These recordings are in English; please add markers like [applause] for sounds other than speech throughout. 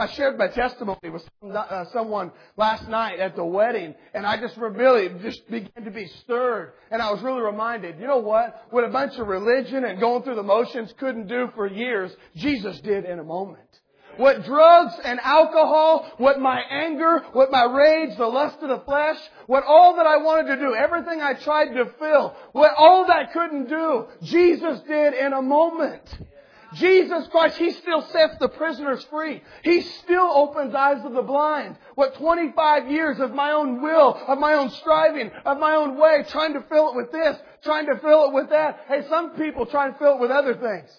I shared my testimony with uh, someone last night at the wedding, and I just really just began to be stirred, and I was really reminded, you know what? What a bunch of religion and going through the motions couldn't do for years, Jesus did in a moment. What drugs and alcohol, what my anger, what my rage, the lust of the flesh, what all that I wanted to do, everything I tried to fill, what all that couldn't do, Jesus did in a moment. Jesus Christ, He still sets the prisoners free. He still opens eyes of the blind. What 25 years of my own will, of my own striving, of my own way, trying to fill it with this, trying to fill it with that. Hey, some people try and fill it with other things.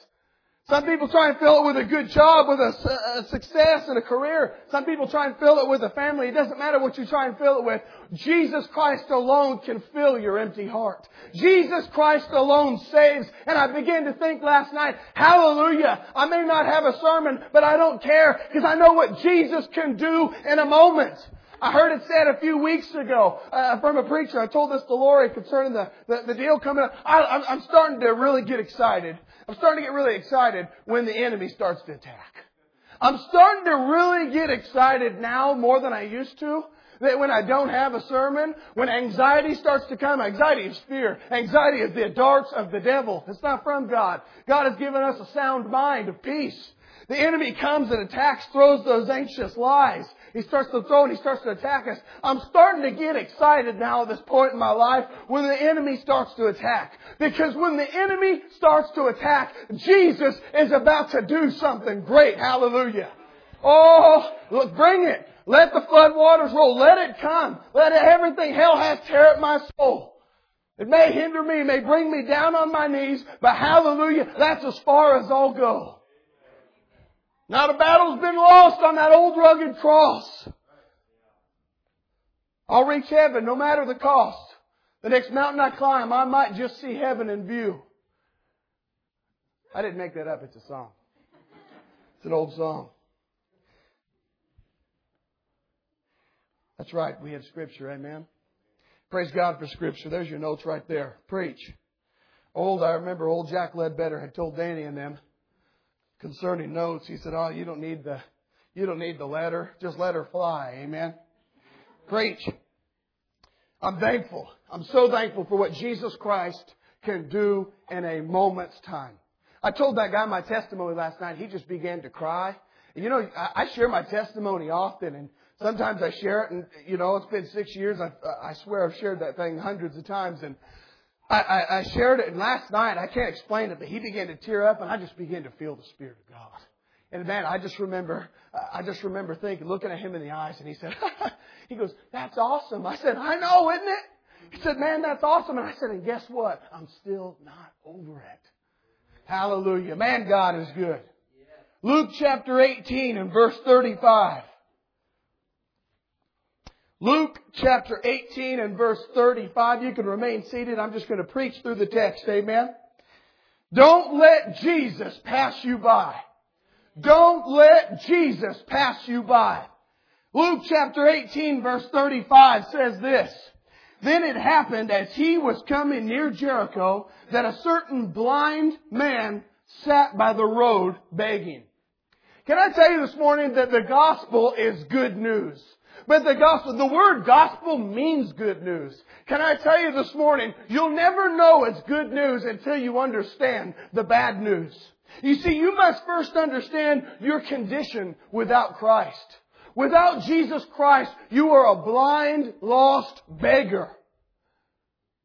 Some people try and fill it with a good job, with a, a, success and a career. Some people try and fill it with a family. It doesn't matter what you try and fill it with. Jesus Christ alone can fill your empty heart. Jesus Christ alone saves. And I began to think last night, hallelujah, I may not have a sermon, but I don't care because I know what Jesus can do in a moment. I heard it said a few weeks ago uh, from a preacher. I told this to Lori concerning the, the, the deal coming up. I, I'm starting to really get excited I'm starting to get really excited when the enemy starts to attack. I'm starting to really get excited now more than I used to. That when I don't have a sermon, when anxiety starts to come, anxiety is fear. Anxiety is the darts of the devil. It's not from God. God has given us a sound mind of peace. The enemy comes and attacks, throws those anxious lies. He starts to throw and he starts to attack us. I'm starting to get excited now at this point in my life when the enemy starts to attack. Because when the enemy starts to attack, Jesus is about to do something great. Hallelujah. Oh, look, bring it. Let the flood waters roll. Let it come. Let everything hell has tear at my soul. It may hinder me, it may bring me down on my knees, but hallelujah, that's as far as I'll go. Not a battle's been lost on that old rugged cross. I'll reach heaven no matter the cost. The next mountain I climb, I might just see heaven in view. I didn't make that up. It's a song. It's an old song. That's right. We have scripture. Amen. Praise God for scripture. There's your notes right there. Preach. Old, I remember old Jack Ledbetter had told Danny and them, concerning notes. He said, "Oh, you don't need the you don't need the letter. Just let her fly." Amen. Preach. I'm thankful. I'm so thankful for what Jesus Christ can do in a moment's time. I told that guy my testimony last night. He just began to cry. You know, I share my testimony often, and sometimes I share it, and you know, it's been six years. I, I swear I've shared that thing hundreds of times, and I, I, I shared it, and last night, I can't explain it, but he began to tear up, and I just began to feel the Spirit of God. And man, I just remember, I just remember thinking, looking at him in the eyes, and he said, [laughs] he goes, that's awesome. I said, I know, isn't it? He said, man, that's awesome. And I said, and guess what? I'm still not over it. Hallelujah. Man, God is good. Luke chapter 18 and verse 35. Luke chapter 18 and verse 35. You can remain seated. I'm just going to preach through the text. Amen. Don't let Jesus pass you by. Don't let Jesus pass you by. Luke chapter 18 verse 35 says this. Then it happened as he was coming near Jericho that a certain blind man sat by the road begging. Can I tell you this morning that the gospel is good news? But the gospel, the word gospel means good news. Can I tell you this morning, you'll never know it's good news until you understand the bad news. You see, you must first understand your condition without Christ. Without Jesus Christ, you are a blind, lost beggar.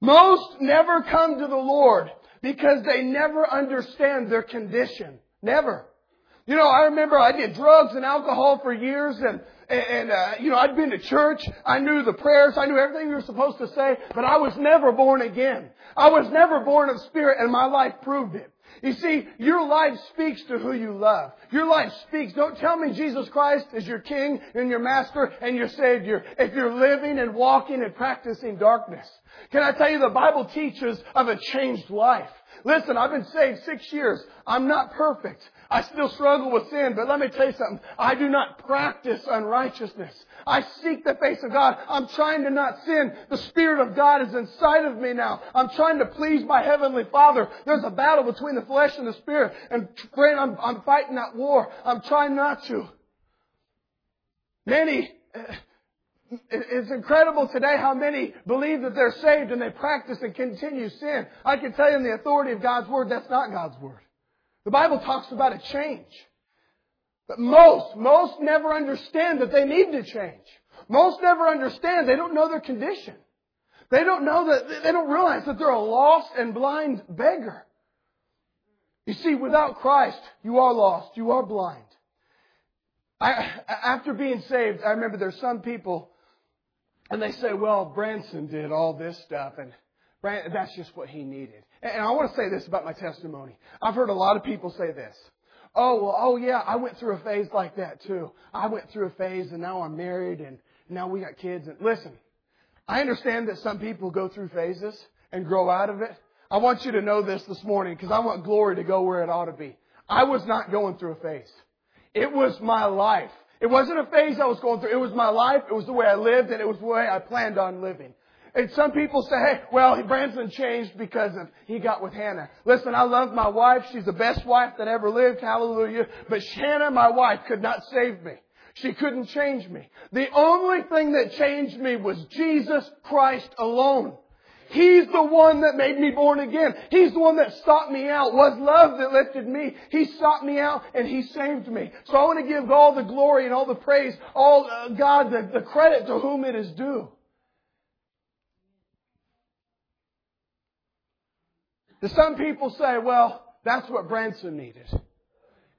Most never come to the Lord because they never understand their condition. Never. You know, I remember I did drugs and alcohol for years and and, uh, you know, I'd been to church. I knew the prayers. I knew everything you were supposed to say, but I was never born again. I was never born of spirit and my life proved it. You see, your life speaks to who you love. Your life speaks. Don't tell me Jesus Christ is your King and your Master and your Savior if you're living and walking and practicing darkness. Can I tell you the Bible teaches of a changed life? Listen, I've been saved six years. I'm not perfect. I still struggle with sin, but let me tell you something. I do not practice unrighteousness. I seek the face of God. I'm trying to not sin. The Spirit of God is inside of me now. I'm trying to please my Heavenly Father. There's a battle between the flesh and the Spirit, and friend, I'm, I'm fighting that war. I'm trying not to. Many, it's incredible today how many believe that they're saved and they practice and continue sin. I can tell you in the authority of God's Word, that's not God's Word. The Bible talks about a change. But most, most never understand that they need to change. Most never understand. They don't know their condition. They don't know that, they don't realize that they're a lost and blind beggar. You see, without Christ, you are lost. You are blind. I, after being saved, I remember there's some people, and they say, well, Branson did all this stuff, and that's just what he needed. And I want to say this about my testimony. I've heard a lot of people say this. Oh, well, oh yeah, I went through a phase like that too. I went through a phase and now I'm married and now we got kids. And listen, I understand that some people go through phases and grow out of it. I want you to know this this morning because I want glory to go where it ought to be. I was not going through a phase. It was my life. It wasn't a phase I was going through. It was my life. It was the way I lived and it was the way I planned on living. And some people say, hey, well, Branson changed because of, he got with Hannah. Listen, I love my wife. She's the best wife that ever lived. Hallelujah. But Hannah, my wife, could not save me. She couldn't change me. The only thing that changed me was Jesus Christ alone. He's the one that made me born again. He's the one that sought me out. Was love that lifted me. He sought me out and He saved me. So I want to give all the glory and all the praise, all uh, God, the, the credit to whom it is due. some people say, well, that's what Branson needed.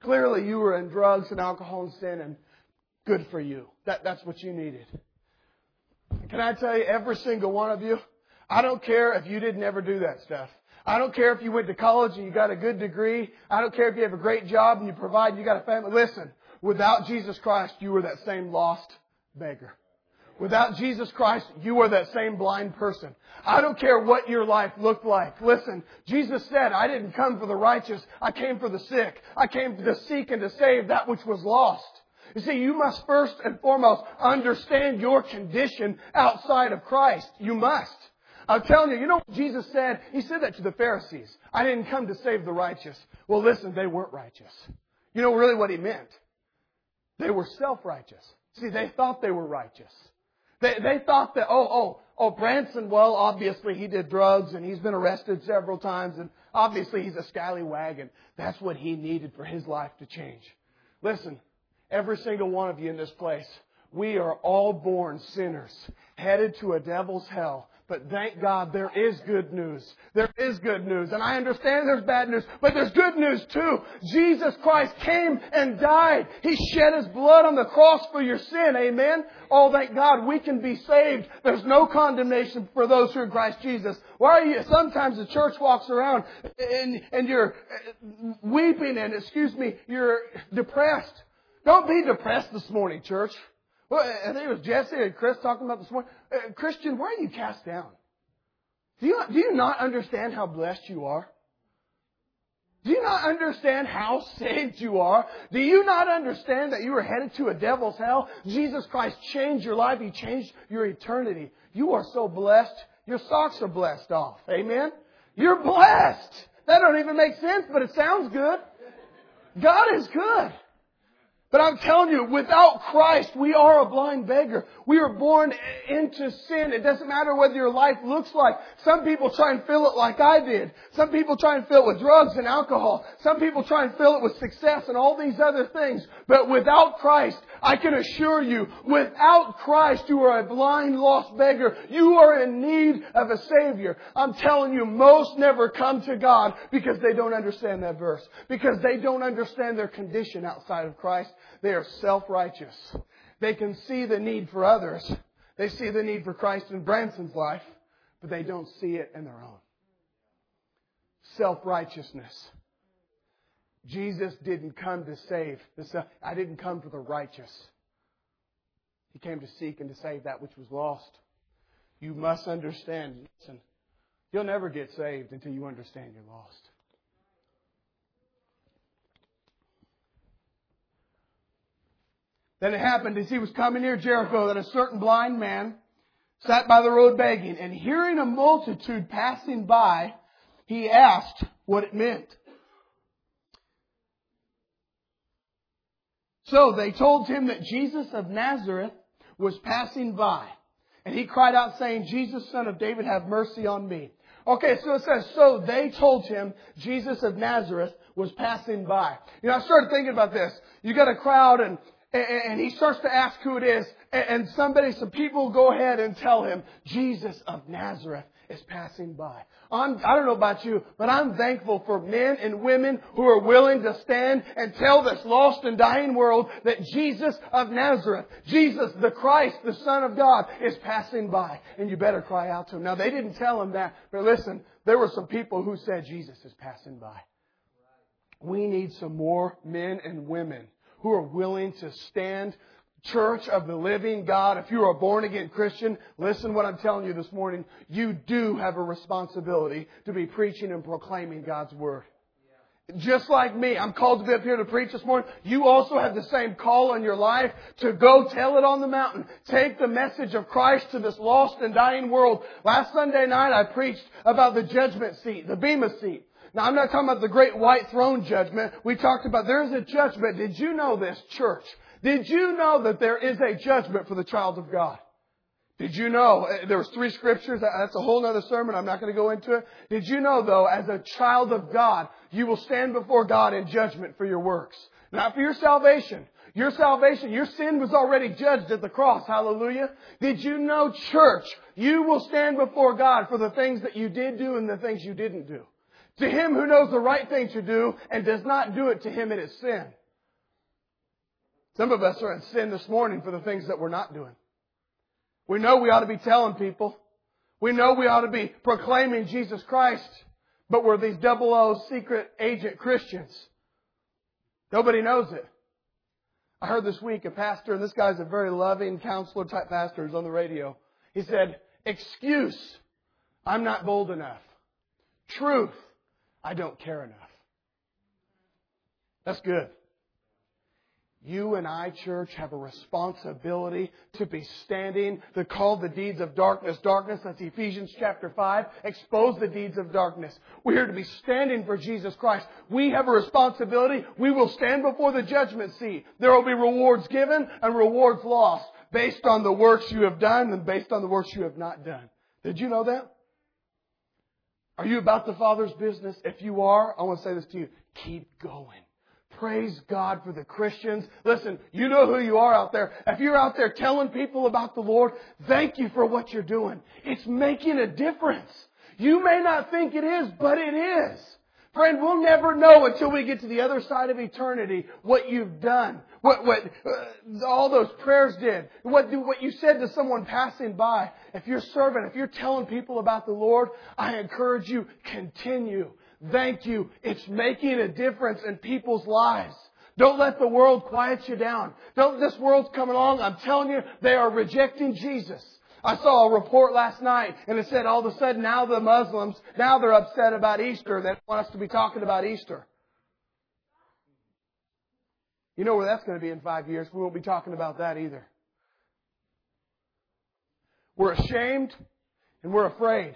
Clearly you were in drugs and alcohol and sin and good for you. That, that's what you needed. Can I tell you, every single one of you, I don't care if you didn't ever do that stuff. I don't care if you went to college and you got a good degree. I don't care if you have a great job and you provide and you got a family. Listen, without Jesus Christ, you were that same lost beggar. Without Jesus Christ, you are that same blind person. I don't care what your life looked like. Listen, Jesus said, I didn't come for the righteous. I came for the sick. I came to seek and to save that which was lost. You see, you must first and foremost understand your condition outside of Christ. You must. I'm telling you, you know what Jesus said? He said that to the Pharisees. I didn't come to save the righteous. Well, listen, they weren't righteous. You know really what he meant? They were self-righteous. See, they thought they were righteous. They, they thought that, oh, oh, oh, Branson, well, obviously he did drugs and he's been arrested several times and obviously he's a scallywag and that's what he needed for his life to change. Listen, every single one of you in this place, we are all born sinners, headed to a devil's hell. But thank God there is good news. There is good news. And I understand there's bad news, but there's good news too. Jesus Christ came and died. He shed His blood on the cross for your sin. Amen? Oh, thank God we can be saved. There's no condemnation for those who are Christ Jesus. Why are you, sometimes the church walks around and, and you're weeping and, excuse me, you're depressed. Don't be depressed this morning, church. Well, I think it was Jesse and Chris talking about this morning. Uh, Christian, why are you cast down? Do you, do you not understand how blessed you are? Do you not understand how [laughs] saved you are? Do you not understand that you are headed to a devil's hell? Jesus Christ changed your life. He changed your eternity. You are so blessed. Your socks are blessed off. Amen? You're blessed. That don't even make sense, but it sounds good. God is good. But I'm telling you, without Christ, we are a blind beggar. We are born into sin. It doesn't matter whether your life looks like. Some people try and fill it like I did. Some people try and fill it with drugs and alcohol. Some people try and fill it with success and all these other things. But without Christ, I can assure you, without Christ, you are a blind, lost beggar. You are in need of a Savior. I'm telling you, most never come to God because they don't understand that verse. Because they don't understand their condition outside of Christ. They are self-righteous. They can see the need for others. They see the need for Christ in Branson's life, but they don't see it in their own. Self-righteousness. Jesus didn't come to save. The, I didn't come for the righteous. He came to seek and to save that which was lost. You must understand. Listen, you'll never get saved until you understand you're lost. Then it happened as he was coming near Jericho that a certain blind man sat by the road begging, and hearing a multitude passing by, he asked what it meant. So they told him that Jesus of Nazareth was passing by. And he cried out saying, Jesus, son of David, have mercy on me. Okay, so it says, so they told him Jesus of Nazareth was passing by. You know, I started thinking about this. You got a crowd and, and he starts to ask who it is and somebody, some people go ahead and tell him, Jesus of Nazareth is passing by. I'm, I don't know about you, but I'm thankful for men and women who are willing to stand and tell this lost and dying world that Jesus of Nazareth, Jesus the Christ, the Son of God, is passing by. And you better cry out to him. Now they didn't tell him that, but listen, there were some people who said Jesus is passing by. We need some more men and women who are willing to stand church of the living God, if you're a born again Christian, listen what I'm telling you this morning. You do have a responsibility to be preaching and proclaiming God's Word. Just like me, I'm called to be up here to preach this morning. You also have the same call on your life to go tell it on the mountain. Take the message of Christ to this lost and dying world. Last Sunday night I preached about the judgment seat, the Bema seat. Now I'm not talking about the great white throne judgment. We talked about there's a judgment. Did you know this, church? Did you know that there is a judgment for the child of God? Did you know, uh, there was three scriptures, that's a whole other sermon, I'm not going to go into it. Did you know though, as a child of God, you will stand before God in judgment for your works? Not for your salvation. Your salvation, your sin was already judged at the cross. Hallelujah. Did you know, church, you will stand before God for the things that you did do and the things you didn't do. To him who knows the right thing to do and does not do it, to him it is sin. Some of us are in sin this morning for the things that we're not doing. We know we ought to be telling people. We know we ought to be proclaiming Jesus Christ, but we're these double O secret agent Christians. Nobody knows it. I heard this week a pastor, and this guy's a very loving counselor type pastor, who's on the radio. He said, excuse, I'm not bold enough. Truth, I don't care enough. That's good. You and I, church, have a responsibility to be standing to call the deeds of darkness darkness. That's Ephesians chapter 5. Expose the deeds of darkness. We're here to be standing for Jesus Christ. We have a responsibility. We will stand before the judgment seat. There will be rewards given and rewards lost based on the works you have done and based on the works you have not done. Did you know that? Are you about the Father's business? If you are, I want to say this to you. Keep going. Praise God for the Christians. Listen, you know who you are out there. If you're out there telling people about the Lord, thank you for what you're doing. It's making a difference. You may not think it is, but it is. Friend, we'll never know until we get to the other side of eternity what you've done, what what uh, all those prayers did, what what you said to someone passing by. If you're serving, if you're telling people about the Lord, I encourage you continue Thank you. It's making a difference in people's lives. Don't let the world quiet you down. Don't, this world's coming along. I'm telling you, they are rejecting Jesus. I saw a report last night and it said all of a sudden now the Muslims, now they're upset about Easter. They want us to be talking about Easter. You know where that's going to be in five years. We won't be talking about that either. We're ashamed and we're afraid.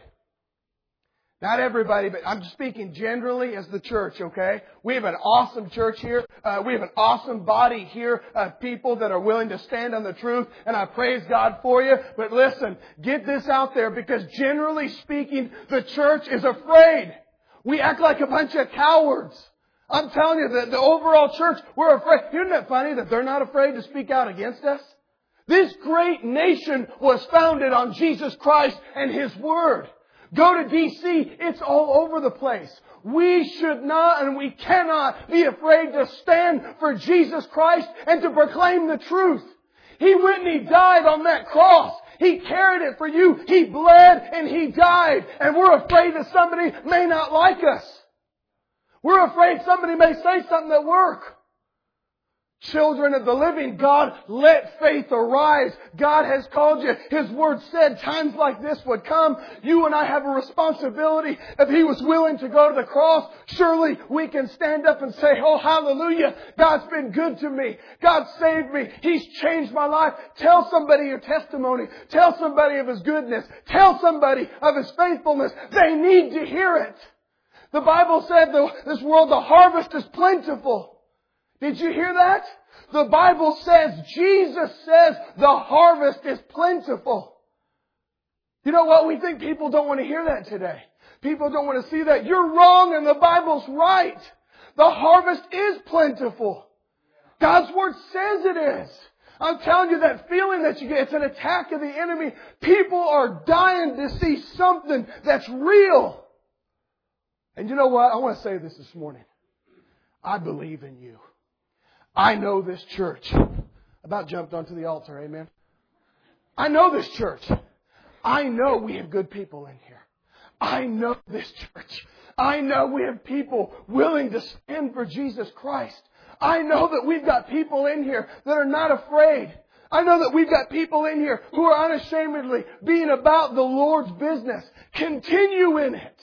Not everybody, but I'm speaking generally as the church, okay? We have an awesome church here. Uh, we have an awesome body here of people that are willing to stand on the truth, and I praise God for you. But listen, get this out there because generally speaking, the church is afraid. We act like a bunch of cowards. I'm telling you that the overall church, we're afraid. Isn't it funny that they're not afraid to speak out against us? This great nation was founded on Jesus Christ and His Word. Go to DC, it's all over the place. We should not and we cannot be afraid to stand for Jesus Christ and to proclaim the truth. He went and He died on that cross. He carried it for you. He bled and He died. And we're afraid that somebody may not like us. We're afraid somebody may say something that work. Children of the living God, let faith arise. God has called you. His word said times like this would come. You and I have a responsibility. If He was willing to go to the cross, surely we can stand up and say, Oh, hallelujah. God's been good to me. God saved me. He's changed my life. Tell somebody your testimony. Tell somebody of His goodness. Tell somebody of His faithfulness. They need to hear it. The Bible said this world, the harvest is plentiful. Did you hear that? The Bible says, Jesus says, the harvest is plentiful. You know what? We think people don't want to hear that today. People don't want to see that. You're wrong and the Bible's right. The harvest is plentiful. God's Word says it is. I'm telling you that feeling that you get, it's an attack of the enemy. People are dying to see something that's real. And you know what? I want to say this this morning. I believe in you. I know this church. About jumped onto the altar, amen. I know this church. I know we have good people in here. I know this church. I know we have people willing to stand for Jesus Christ. I know that we've got people in here that are not afraid. I know that we've got people in here who are unashamedly being about the Lord's business. Continue in it.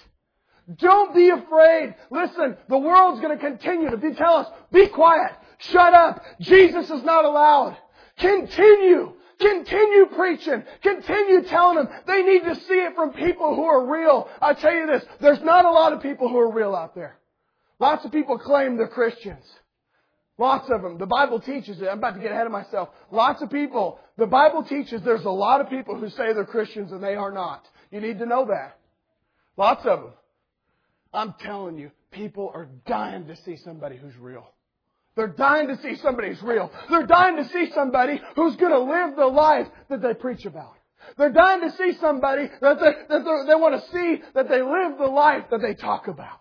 Don't be afraid. Listen, the world's going to continue to tell us, be quiet, shut up, Jesus is not allowed. Continue. Continue preaching. Continue telling them they need to see it from people who are real. I tell you this, there's not a lot of people who are real out there. Lots of people claim they're Christians. Lots of them. The Bible teaches it. I'm about to get ahead of myself. Lots of people. The Bible teaches there's a lot of people who say they're Christians and they are not. You need to know that. Lots of them. I'm telling you, people are dying to see somebody who's real. They're dying to see somebody who's real. They're dying to see somebody who's going to live the life that they preach about. They're dying to see somebody that they, that they want to see that they live the life that they talk about.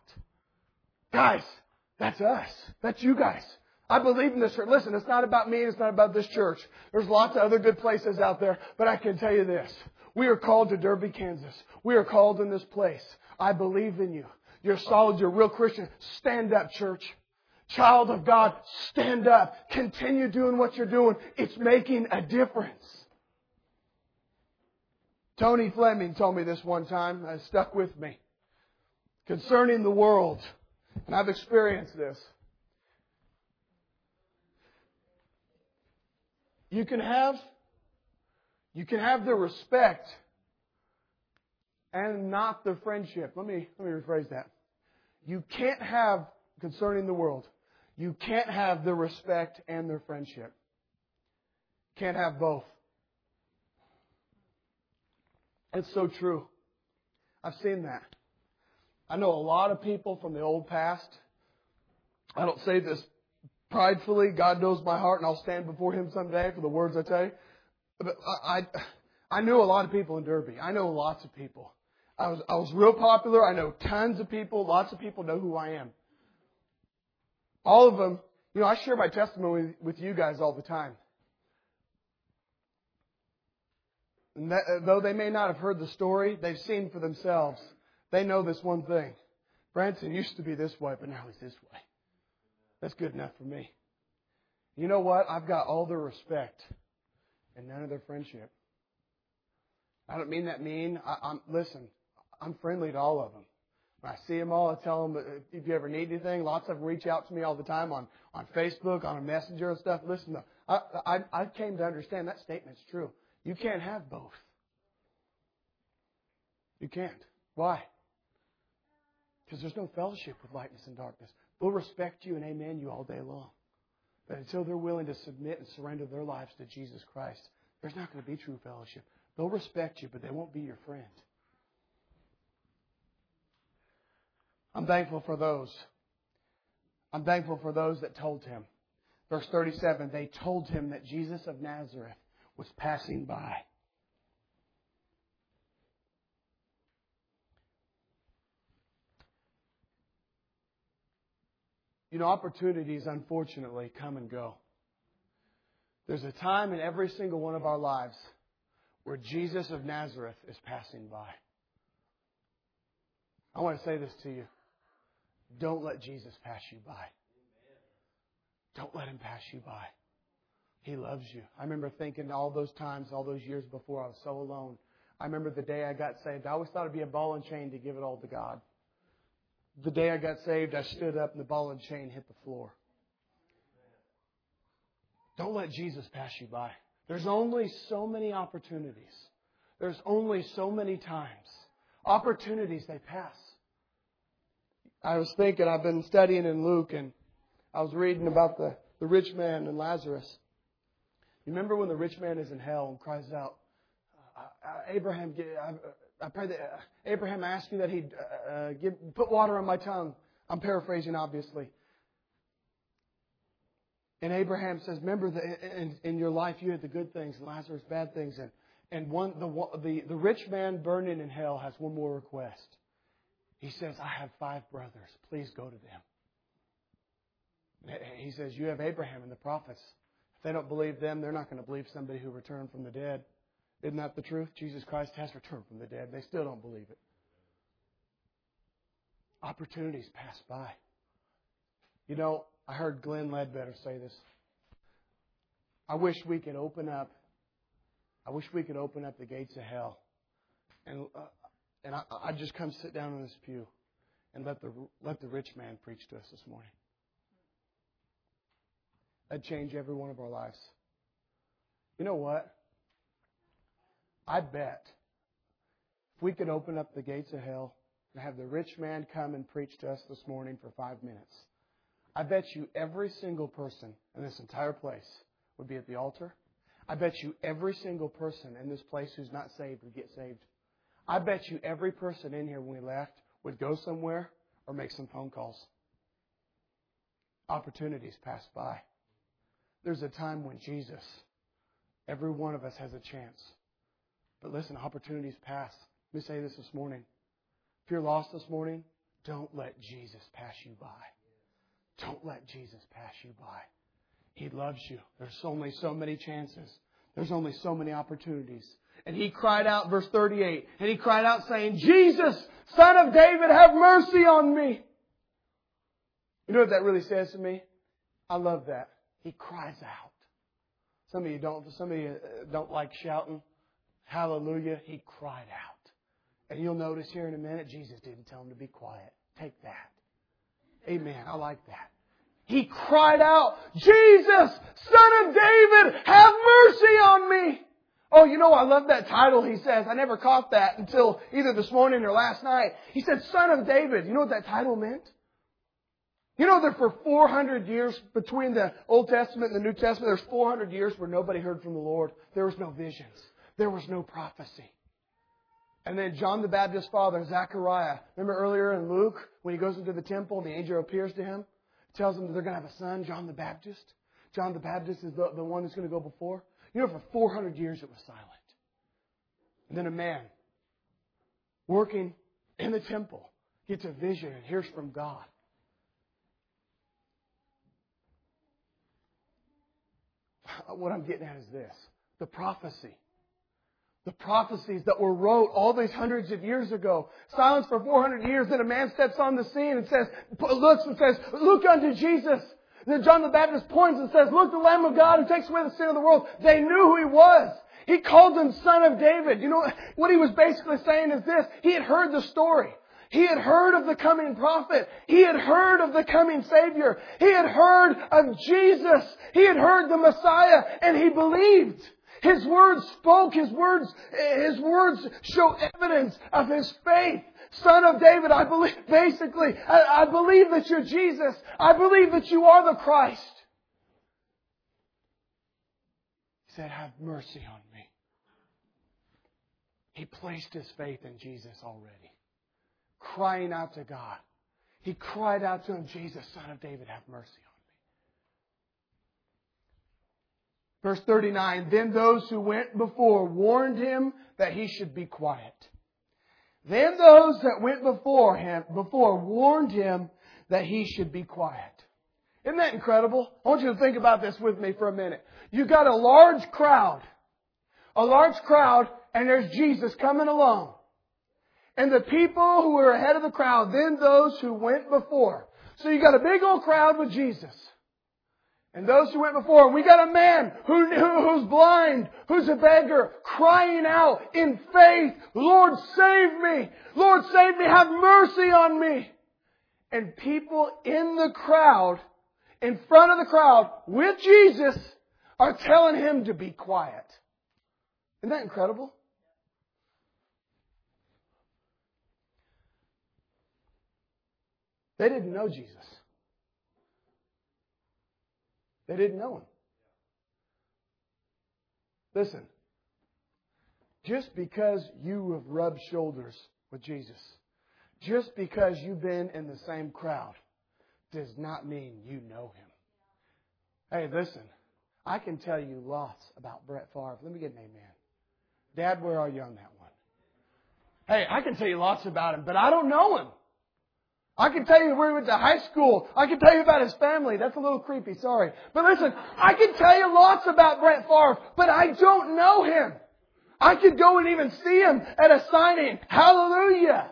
Guys, that's us. That's you guys. I believe in this church. Listen, it's not about me. It's not about this church. There's lots of other good places out there, but I can tell you this. We are called to Derby, Kansas. We are called in this place. I believe in you. You're solid. You're a real Christian. Stand up, church. Child of God, stand up. Continue doing what you're doing. It's making a difference. Tony Fleming told me this one time. It stuck with me. Concerning the world. And I've experienced this. You can have, you can have the respect and not the friendship. Let me, let me rephrase that. You can't have, concerning the world, you can't have their respect and their friendship. Can't have both. It's so true. I've seen that. I know a lot of people from the old past. I don't say this pridefully. God knows my heart, and I'll stand before Him someday for the words I say. But I, I, I knew a lot of people in Derby. I know lots of people. I was, I was real popular. I know tons of people. Lots of people know who I am. All of them, you know, I share my testimony with you guys all the time. And that, uh, though they may not have heard the story, they've seen for themselves. They know this one thing. Branson used to be this way, but now he's this way. That's good enough for me. You know what? I've got all their respect and none of their friendship. I don't mean that mean. I, am listen. I'm friendly to all of them. I see them all, I tell them uh, if you ever need anything. Lots of them reach out to me all the time on on Facebook, on a messenger and stuff. Listen, uh, I, I I came to understand that statement's true. You can't have both. You can't. Why? Because there's no fellowship with lightness and darkness. They'll respect you and amen you all day long. But until they're willing to submit and surrender their lives to Jesus Christ, there's not going to be true fellowship. They'll respect you, but they won't be your friend. I'm thankful for those. I'm thankful for those that told him. Verse 37 they told him that Jesus of Nazareth was passing by. You know, opportunities, unfortunately, come and go. There's a time in every single one of our lives where Jesus of Nazareth is passing by. I want to say this to you. Don't let Jesus pass you by. Don't let him pass you by. He loves you. I remember thinking all those times, all those years before, I was so alone. I remember the day I got saved. I always thought it'd be a ball and chain to give it all to God. The day I got saved, I stood up and the ball and chain hit the floor. Don't let Jesus pass you by. There's only so many opportunities. There's only so many times. Opportunities, they pass. I was thinking, I've been studying in Luke and I was reading about the the rich man and Lazarus. You remember when the rich man is in hell and cries out, uh, uh, Abraham, I, I pray that uh, Abraham asked me that he'd uh, give, put water on my tongue. I'm paraphrasing, obviously. And Abraham says, remember that in, in your life you had the good things, and Lazarus bad things, and and one the the the rich man burning in hell has one more request. He says, "I have five brothers. Please go to them." He says, "You have Abraham and the prophets. If they don't believe them, they're not going to believe somebody who returned from the dead." Isn't that the truth? Jesus Christ has returned from the dead. They still don't believe it. Opportunities pass by. You know, I heard Glenn Ledbetter say this. I wish we could open up. I wish we could open up the gates of hell, and uh, and I, I just come sit down in this pew, and let the let the rich man preach to us this morning. That'd change every one of our lives. You know what? I bet if we could open up the gates of hell and have the rich man come and preach to us this morning for five minutes, I bet you every single person in this entire place would be at the altar. I bet you every single person in this place who's not saved would get saved. I bet you every person in here when we left would go somewhere or make some phone calls. Opportunities pass by. There's a time when Jesus, every one of us has a chance. But listen, opportunities pass. Let me say this this morning. If you're lost this morning, don't let Jesus pass you by. Don't let Jesus pass you by. He loves you. There's only so many chances. There's only so many opportunities. And he cried out, verse 38, and he cried out saying, Jesus, son of David, have mercy on me. You know what that really says to me? I love that. He cries out. Some of you don't, some of you uh, don't like shouting. Hallelujah. He cried out. And you'll notice here in a minute, Jesus didn't tell him to be quiet. Take that. Amen. I like that. He cried out, Jesus, son of David, have mercy on me. Oh, you know, I love that title, he says. I never caught that until either this morning or last night. He said, son of David. You know what that title meant? You know that for 400 years between the Old Testament and the New Testament, there's 400 years where nobody heard from the Lord. There was no visions. There was no prophecy. And then John the Baptist's father, Zechariah. Remember earlier in Luke, when he goes into the temple and the angel appears to him, tells him that they're going to have a son, John the Baptist. John the Baptist is the, the one that's going to go before. You know, for 400 years it was silent. And then a man working in the temple gets a vision and hears from God. [laughs] What I'm getting at is this the prophecy the prophecies that were wrote all these hundreds of years ago. Silence for 400 years, then a man steps on the scene and says, looks and says, look unto Jesus. Then John the Baptist points and says, look the Lamb of God who takes away the sin of the world. They knew who he was. He called him son of David. You know, what he was basically saying is this. He had heard the story. He had heard of the coming prophet. He had heard of the coming Savior. He had heard of Jesus. He had heard the Messiah and he believed. His words spoke, his words, his words show evidence of his faith. Son of David, I believe, basically, I, I believe that you're Jesus. I believe that you are the Christ. He said, have mercy on me. He placed his faith in Jesus already, crying out to God. He cried out to him, Jesus, son of David, have mercy on me. Verse 39, then those who went before warned him that he should be quiet. Then those that went before him, before warned him that he should be quiet. Isn't that incredible? I want you to think about this with me for a minute. You got a large crowd, a large crowd, and there's Jesus coming along. And the people who were ahead of the crowd, then those who went before. So you got a big old crowd with Jesus. And those who went before, we got a man who, who, who's blind, who's a beggar, crying out in faith, Lord save me! Lord save me! Have mercy on me! And people in the crowd, in front of the crowd, with Jesus, are telling him to be quiet. Isn't that incredible? They didn't know Jesus. They didn't know him. Listen, just because you have rubbed shoulders with Jesus, just because you've been in the same crowd, does not mean you know him. Hey, listen, I can tell you lots about Brett Favre. Let me get an amen. Dad, where are you on that one? Hey, I can tell you lots about him, but I don't know him. I can tell you where he went to high school. I can tell you about his family. That's a little creepy, sorry. But listen, I can tell you lots about Brett Favre, but I don't know him. I could go and even see him at a signing. Hallelujah.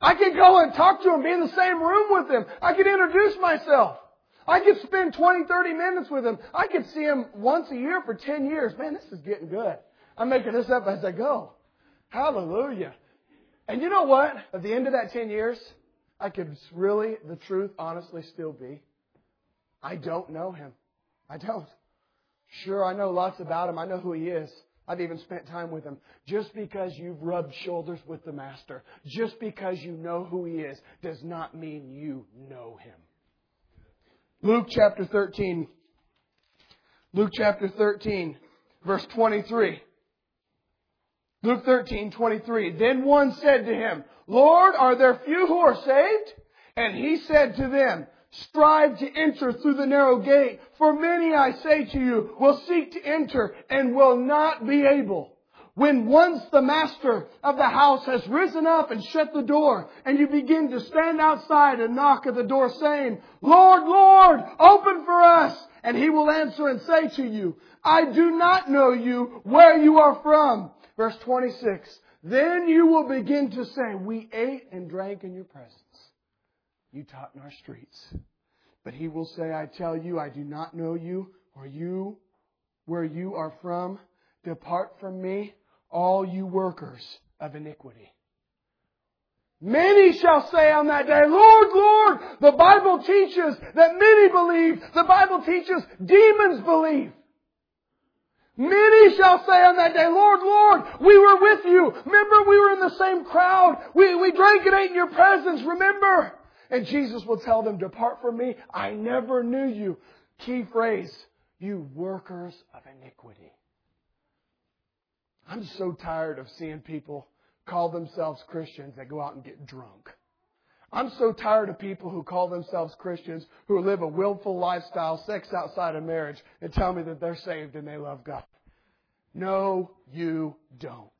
I could go and talk to him, be in the same room with him. I could introduce myself. I could spend 20, 30 minutes with him. I could see him once a year for 10 years. Man, this is getting good. I'm making this up as I go. Hallelujah. And you know what? At the end of that 10 years, I could really, the truth, honestly still be, I don't know him. I don't. Sure, I know lots about him. I know who he is. I've even spent time with him. Just because you've rubbed shoulders with the Master, just because you know who he is, does not mean you know him. Luke chapter 13. Luke chapter 13, verse 23. Luke 13, 23. Then one said to him, Lord, are there few who are saved? And he said to them, Strive to enter through the narrow gate, for many, I say to you, will seek to enter and will not be able. When once the master of the house has risen up and shut the door, and you begin to stand outside and knock at the door saying, Lord, Lord, open for us. And he will answer and say to you, I do not know you, where you are from. Verse 26. Then you will begin to say, We ate and drank in your presence. You taught in our streets. But he will say, I tell you, I do not know you, or you, where you are from. Depart from me, all you workers of iniquity. Many shall say on that day, Lord, Lord, the Bible teaches that many believe. The Bible teaches demons believe. Many shall say on that day, Lord, Lord, we were with you. Remember, we were in the same crowd. We, we drank and ate in your presence. Remember? And Jesus will tell them, depart from me. I never knew you. Key phrase, you workers of iniquity. I'm so tired of seeing people call themselves Christians that go out and get drunk. I'm so tired of people who call themselves Christians who live a willful lifestyle, sex outside of marriage, and tell me that they're saved and they love God. No, you don't.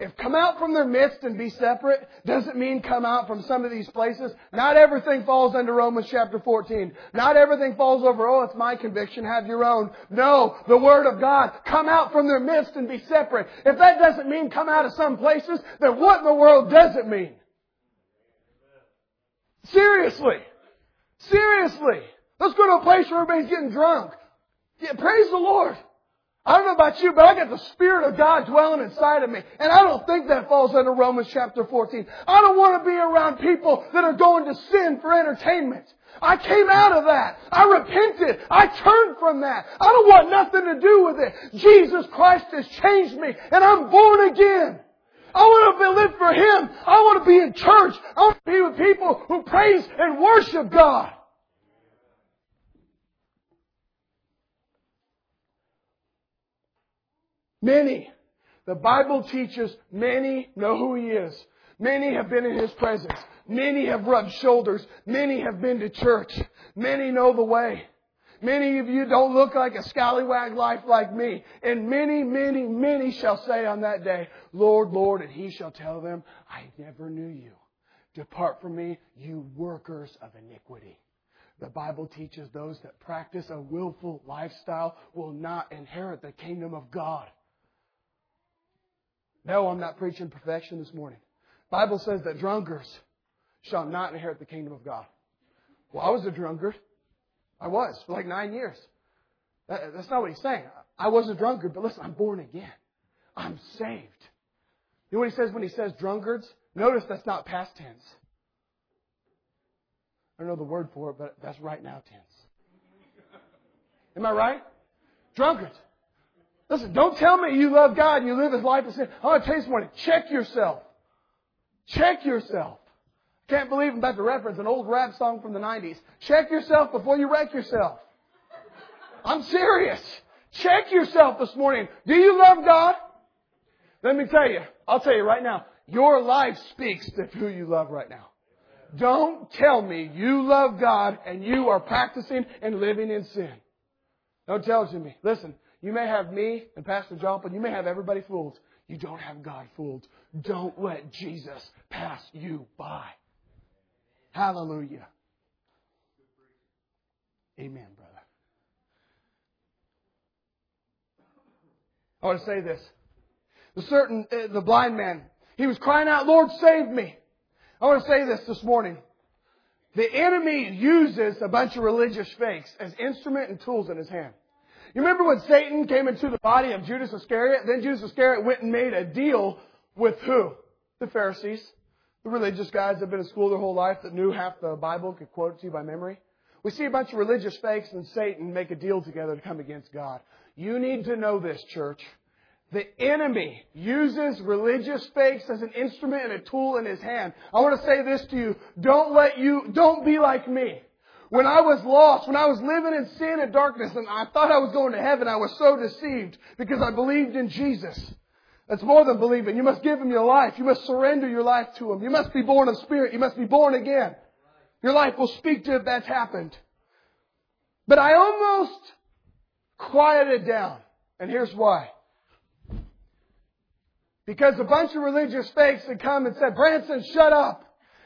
If come out from their midst and be separate doesn't mean come out from some of these places. Not everything falls under Romans chapter 14. Not everything falls over, oh, it's my conviction, have your own. No, the Word of God, come out from their midst and be separate. If that doesn't mean come out of some places, then what in the world does it mean? Seriously. Seriously. Let's go to a place where everybody's getting drunk. Yeah, praise the Lord. I don't know about you, but I got the Spirit of God dwelling inside of me. And I don't think that falls under Romans chapter 14. I don't want to be around people that are going to sin for entertainment. I came out of that. I repented. I turned from that. I don't want nothing to do with it. Jesus Christ has changed me and I'm born again. I want to live for Him. I want to be in church. I want to be with people who praise and worship God. Many. The Bible teaches many know who He is. Many have been in His presence. Many have rubbed shoulders. Many have been to church. Many know the way. Many of you don't look like a scallywag life like me. And many, many, many shall say on that day, Lord, Lord, and he shall tell them, I never knew you. Depart from me, you workers of iniquity. The Bible teaches those that practice a willful lifestyle will not inherit the kingdom of God. No, I'm not preaching perfection this morning. Bible says that drunkards shall not inherit the kingdom of God. Well, I was a drunkard. I was for like nine years. That, that's not what he's saying. I was a drunkard, but listen, I'm born again. I'm saved. You know what he says when he says drunkards? Notice that's not past tense. I don't know the word for it, but that's right now tense. Am I right? Drunkards. Listen, don't tell me you love God and you live His life as sin. I want to tell you morning, check yourself. Check yourself. Can't believe I'm about to reference an old rap song from the 90s. Check yourself before you wreck yourself. I'm serious. Check yourself this morning. Do you love God? Let me tell you. I'll tell you right now. Your life speaks to who you love right now. Don't tell me you love God and you are practicing and living in sin. Don't tell it to me. Listen, you may have me and Pastor John, but you may have everybody fooled. You don't have God fooled. Don't let Jesus pass you by. Hallelujah. Amen, brother. I want to say this. The certain, uh, the blind man, he was crying out, Lord, save me. I want to say this this morning. The enemy uses a bunch of religious fakes as instrument and tools in his hand. You remember when Satan came into the body of Judas Iscariot? Then Judas Iscariot went and made a deal with who? The Pharisees. The religious guys that have been in school their whole life that knew half the Bible, could quote it to you by memory. We see a bunch of religious fakes and Satan make a deal together to come against God. You need to know this, church. The enemy uses religious fakes as an instrument and a tool in his hand. I want to say this to you. Don't let you, don't be like me. When I was lost, when I was living in sin and darkness and I thought I was going to heaven, I was so deceived because I believed in Jesus. That's more than believing. You must give Him your life. You must surrender your life to Him. You must be born of Spirit. You must be born again. Your life will speak to if that's happened. But I almost quieted down. And here's why. Because a bunch of religious fakes had come and said, Branson, shut up.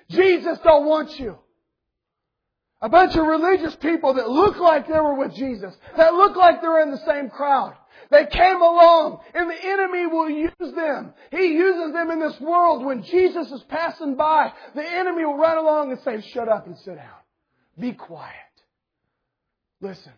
Jesus don't want you. A bunch of religious people that look like they were with Jesus, that look like they're in the same crowd. They came along and the enemy will use them. He uses them in this world. When Jesus is passing by, the enemy will run along and say, shut up and sit down. Be quiet. Listen.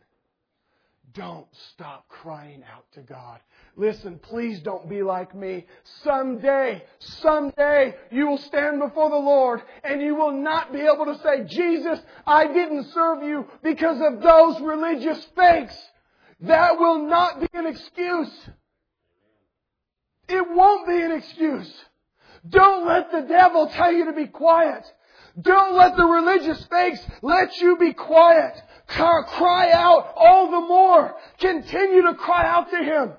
Don't stop crying out to God. Listen, please don't be like me. Someday, someday, you will stand before the Lord and you will not be able to say, Jesus, I didn't serve you because of those religious fakes. That will not be an excuse. It won't be an excuse. Don't let the devil tell you to be quiet. Don't let the religious fakes let you be quiet. Cry out all the more. Continue to cry out to Him.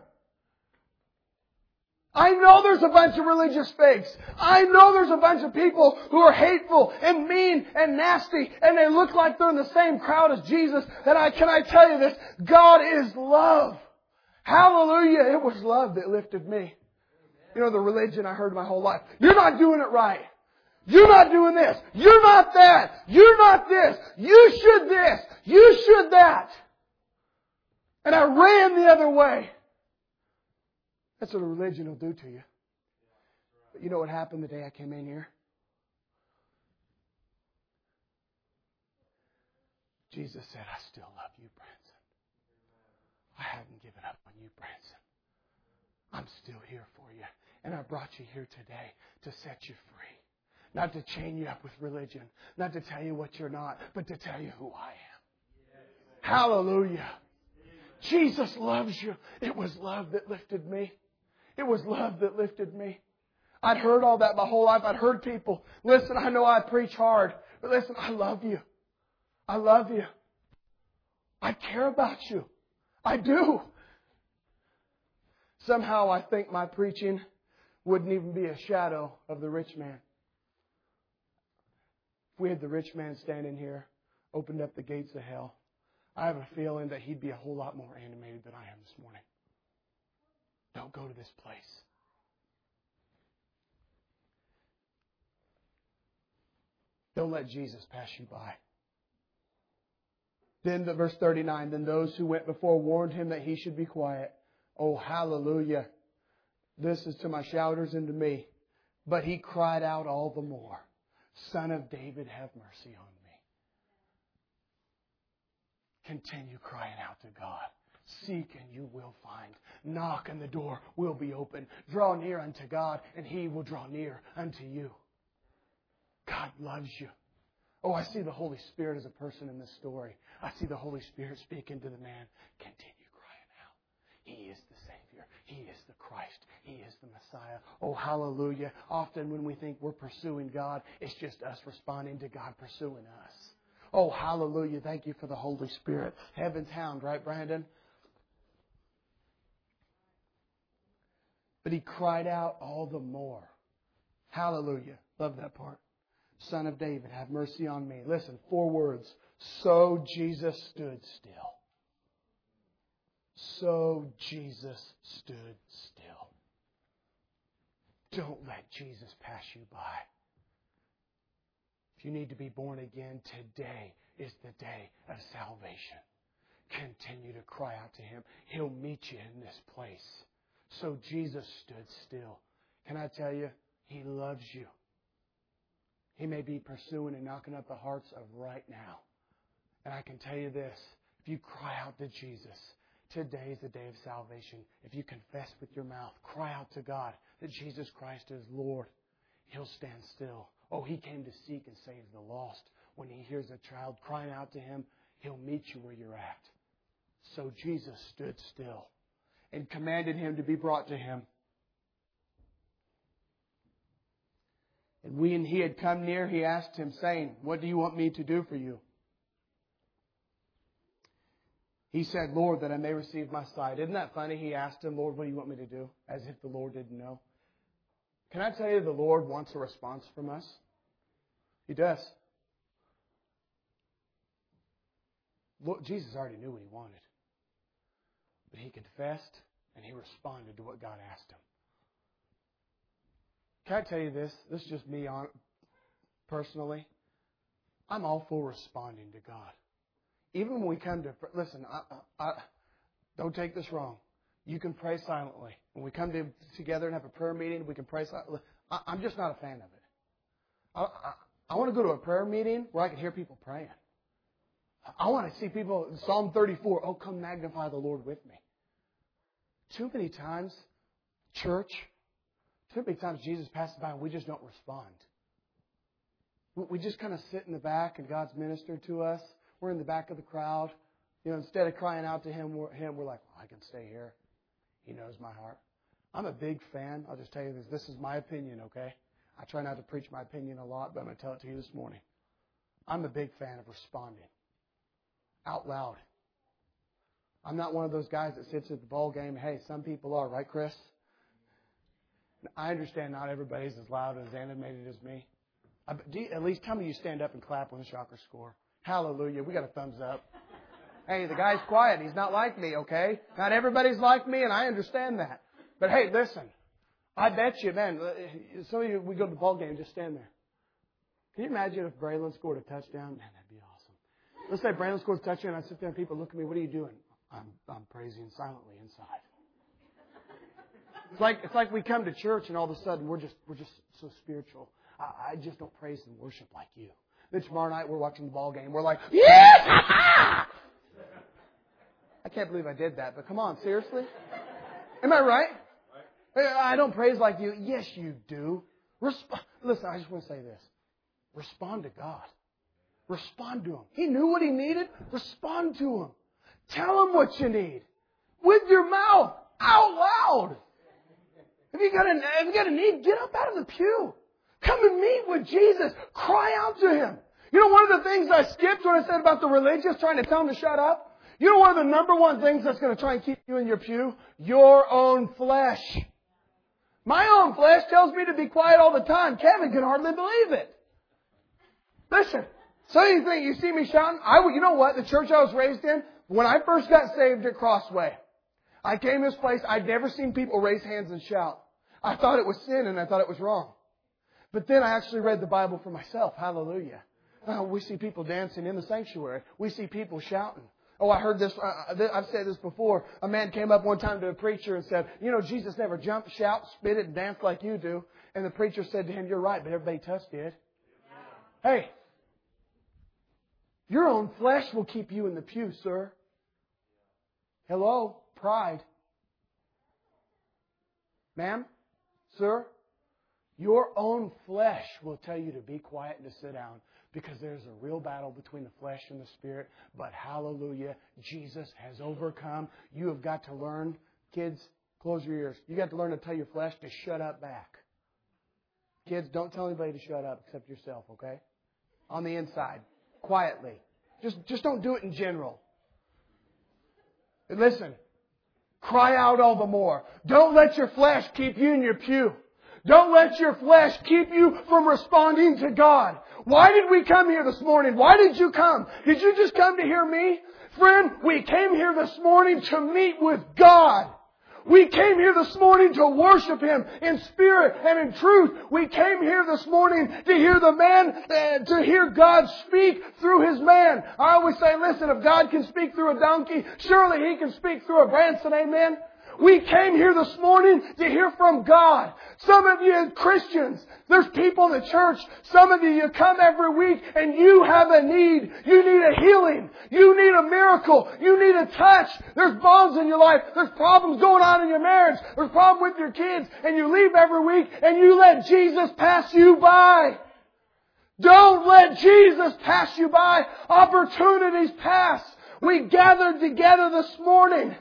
I know there's a bunch of religious fakes. I know there's a bunch of people who are hateful and mean and nasty and they look like they're in the same crowd as Jesus. And I, can I tell you this? God is love. Hallelujah. It was love that lifted me. You know, the religion I heard my whole life. You're not doing it right. You're not doing this. You're not that. You're not this. You should this. You should that. And I ran the other way. That's what a religion will do to you. But you know what happened the day I came in here? Jesus said, I still love you, Branson. I haven't given up on you, Branson. I'm still here for you. And I brought you here today to set you free. Not to chain you up with religion. Not to tell you what you're not, but to tell you who I am. Hallelujah. Jesus loves you. It was love that lifted me. It was love that lifted me. I'd heard all that my whole life. I'd heard people, listen, I know I preach hard, but listen, I love you. I love you. I care about you. I do. Somehow I think my preaching wouldn't even be a shadow of the rich man. If we had the rich man standing here, opened up the gates of hell, I have a feeling that he'd be a whole lot more animated than I am this morning. Don't go to this place. Don't let Jesus pass you by. Then the verse 39, then those who went before warned him that he should be quiet. Oh, hallelujah. This is to my shouters and to me. But he cried out all the more. Son of David, have mercy on me. Continue crying out to God. Seek and you will find. Knock and the door will be open. Draw near unto God and he will draw near unto you. God loves you. Oh, I see the Holy Spirit as a person in this story. I see the Holy Spirit speaking to the man. Continue crying out. He is the Savior. He is the Christ. He is the Messiah. Oh, hallelujah. Often when we think we're pursuing God, it's just us responding to God pursuing us. Oh, hallelujah. Thank you for the Holy Spirit. Heaven's hound, right, Brandon? But he cried out all the more. Hallelujah. Love that part. Son of David, have mercy on me. Listen, four words. So Jesus stood still. So Jesus stood still. Don't let Jesus pass you by. If you need to be born again, today is the day of salvation. Continue to cry out to Him. He'll meet you in this place. So Jesus stood still. Can I tell you, He loves you. He may be pursuing and knocking up the hearts of right now. And I can tell you this if you cry out to Jesus, today is the day of salvation. If you confess with your mouth, cry out to God that Jesus Christ is Lord, He'll stand still. Oh, He came to seek and save the lost. When He hears a child crying out to Him, He'll meet you where you're at. So Jesus stood still and commanded him to be brought to him. And when he had come near, he asked him, saying, What do you want me to do for you? He said, Lord, that I may receive my sight. Isn't that funny? He asked him, Lord, what do you want me to do? As if the Lord didn't know. Can I tell you the Lord wants a response from us? He does. Lord, Jesus already knew what he wanted. But he confessed and he responded to what God asked him. Can I tell you this? This is just me on personally. I'm all for responding to God. Even when we come to listen, I, I, don't take this wrong. You can pray silently. When we come to, together and have a prayer meeting, we can pray silently. I, am just not a fan of it. I, I, I want to go to a prayer meeting where I can hear people praying. I want to see people, Psalm 34, oh, come magnify the Lord with me. Too many times, church, too many times Jesus passes by and we just don't respond. We just kind of sit in the back and God's ministered to us. We're in the back of the crowd. You know, instead of crying out to Him, we're, him, we're like, well, I can stay here. He knows my heart. I'm a big fan. I'll just tell you this. This is my opinion, okay? I try not to preach my opinion a lot, but I'm going to tell it to you this morning. I'm a big fan of responding out loud. I'm not one of those guys that sits at the ball game. Hey, some people are, right, Chris? I understand not everybody's as loud and as animated as me. At least tell me you stand up and clap when the Shockers score. Hallelujah. We got a thumbs up. Hey, the guy's quiet. He's not like me, okay? Not everybody's like me, and I understand that. But hey, listen. I bet you, man, uh, some of you, we go to the ball game, just stand there. Can you imagine if Braylon scored a touchdown? Man, that'd be awesome. Let's say Braylon scores a touchdown, I sit there and people look at me, what are you doing? I'm, I'm praising silently inside. It's like, it's like we come to church and all of a sudden we're just, we're just so spiritual. I, I just don't praise and worship like you. Then tomorrow night we're watching the ball game. We're like, yeah! I can't believe I did that, but come on, seriously? Am I right? I don't praise like you. Yes, you do. Resp- Listen, I just want to say this. Respond to God. Respond to Him. He knew what He needed. Respond to Him. Tell them what you need. With your mouth, out loud. If you got a, if you got a need, get up out of the pew. Come and meet with Jesus. Cry out to Him. You know, one of the things I skipped when I said about the religious, trying to tell them to shut up? You know one of the number one things that's going to try and keep you in your pew? Your own flesh. My own flesh tells me to be quiet all the time. Kevin can hardly believe it. Listen, of you think you see me shouting. I, you know what? The church I was raised in, when I first got saved at Crossway, I came to this place, I'd never seen people raise hands and shout. I thought it was sin and I thought it was wrong. But then I actually read the Bible for myself. Hallelujah. Uh, we see people dancing in the sanctuary. We see people shouting. Oh, I heard this. Uh, I've said this before. A man came up one time to a preacher and said, "You know, Jesus never jumped, shout, spit it, and danced like you do." And the preacher said to him, "You're right, but everybody touched it." Hey, your own flesh will keep you in the pew, sir. Hello? Pride. Ma'am? Sir? Your own flesh will tell you to be quiet and to sit down because there's a real battle between the flesh and the spirit. But hallelujah, Jesus has overcome. You have got to learn, kids, close your ears. You got to learn to tell your flesh to shut up back. Kids, don't tell anybody to shut up except yourself, okay? On the inside quietly. Just, just don't do it in general. Listen, cry out all the more. Don't let your flesh keep you in your pew. Don't let your flesh keep you from responding to God. Why did we come here this morning? Why did you come? Did you just come to hear me? Friend, we came here this morning to meet with God. We came here this morning to worship Him in spirit and in truth. We came here this morning to hear the man, uh, to hear God speak through His man. I always say, listen, if God can speak through a donkey, surely He can speak through a Branson, amen? We came here this morning to hear from God. Some of you Christians, there's people in the church, some of you, you come every week and you have a need. You need a healing. You need a miracle. You need a touch. There's bonds in your life. There's problems going on in your marriage. There's problems with your kids and you leave every week and you let Jesus pass you by. Don't let Jesus pass you by. Opportunities pass. We gathered together this morning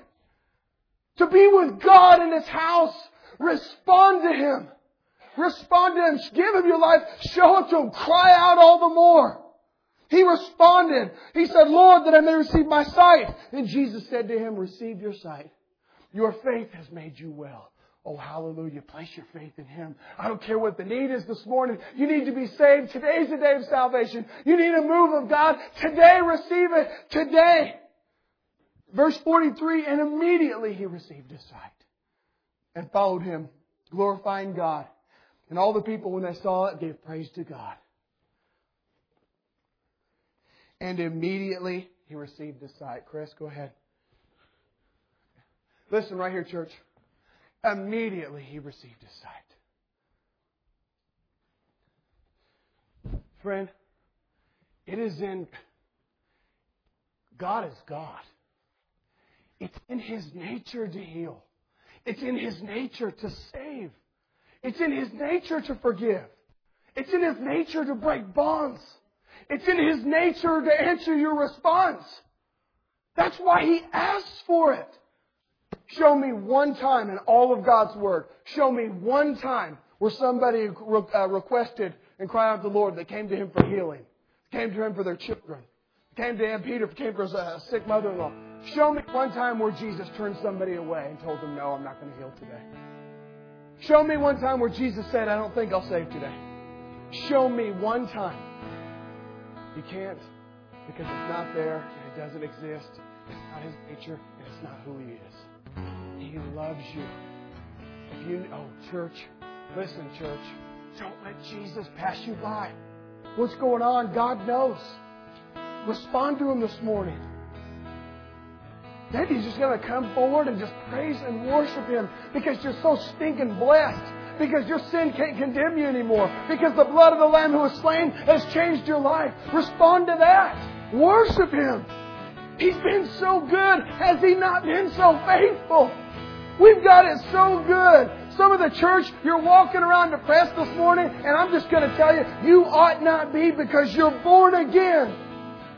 to be with God in His house. Respond to Him. Respond to Him. Give Him your life. Show it to Him. Cry out all the more. He responded. He said, Lord, that I may receive my sight. And Jesus said to him, receive your sight. Your faith has made you well. Oh, hallelujah. Place your faith in Him. I don't care what the need is this morning. You need to be saved. Today's the day of salvation. You need a move of God. Today, receive it. Today. Verse 43, and immediately he received his sight and followed him, glorifying God. And all the people, when they saw it, gave praise to God. And immediately he received his sight. Chris, go ahead. Listen right here, church. Immediately he received his sight. Friend, it is in God is God. It's in His nature to heal. It's in His nature to save. It's in His nature to forgive. It's in His nature to break bonds. It's in His nature to answer your response. That's why He asks for it. Show me one time in all of God's Word. Show me one time where somebody uh, requested and cried out to the Lord that came to Him for healing, came to Him for their children, came to Him, Peter came for a sick mother-in-law. Show me one time where Jesus turned somebody away and told them, No, I'm not going to heal today. Show me one time where Jesus said, I don't think I'll save today. Show me one time. You can't because it's not there and it doesn't exist. It's not His nature and it's not who He is. He loves you. If you, oh, church, listen, church, don't let Jesus pass you by. What's going on? God knows. Respond to Him this morning. Maybe you're just going to come forward and just praise and worship Him because you're so stinking blessed. Because your sin can't condemn you anymore. Because the blood of the Lamb who was slain has changed your life. Respond to that. Worship Him. He's been so good. Has He not been so faithful? We've got it so good. Some of the church, you're walking around depressed this morning, and I'm just going to tell you, you ought not be because you're born again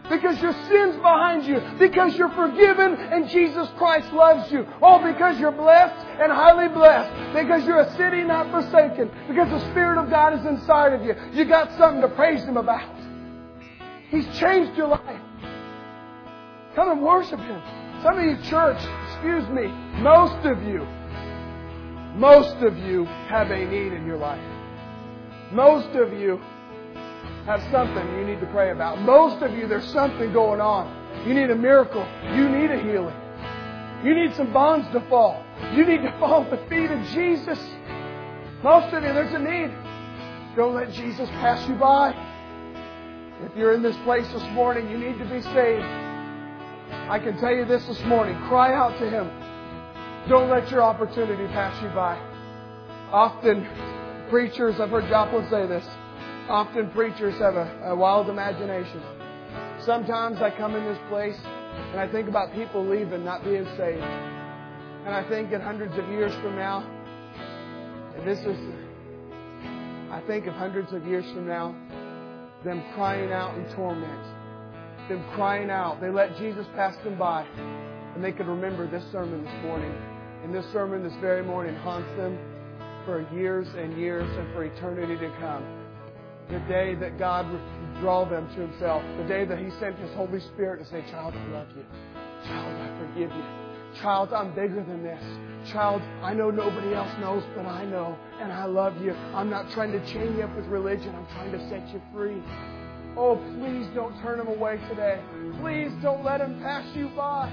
because your sin's behind you, because you're forgiven and Jesus Christ loves you. Oh, because you're blessed and highly blessed, because you're a city not forsaken, because the Spirit of God is inside of you. You got something to praise Him about. He's changed your life. Come and worship Him. Some of you, church, excuse me, most of you, most of you have a need in your life. Most of you have something you need to pray about. Most of you, there's something going on. You need a miracle. You need a healing. You need some bonds to fall. You need to [laughs] fall at the feet of Jesus. Most of you, there's a need. Don't let Jesus pass you by. If you're in this place this morning, you need to be saved. I can tell you this this morning. Cry out to Him. Don't let your opportunity pass you by. Often, preachers, I've heard Joplin say this, Often preachers have a, a wild imagination. Sometimes I come in this place and I think about people leaving, not being saved. And I think in hundreds of years from now, this is, I think of hundreds of years from now, them crying out in torment, them crying out. They let Jesus pass them by, and they could remember this sermon this morning. And this sermon this very morning haunts them for years and years and for eternity to come the day that God would draw them to Himself, the day that He sent His Holy Spirit to say, Child, I love you. Child, I forgive you. Child, I'm bigger than this. Child, I know nobody else knows, but I know, and I love you. I'm not trying to chain you up with religion, I'm trying to set you free. Oh, please don't turn him away today. Please don't let him pass you by.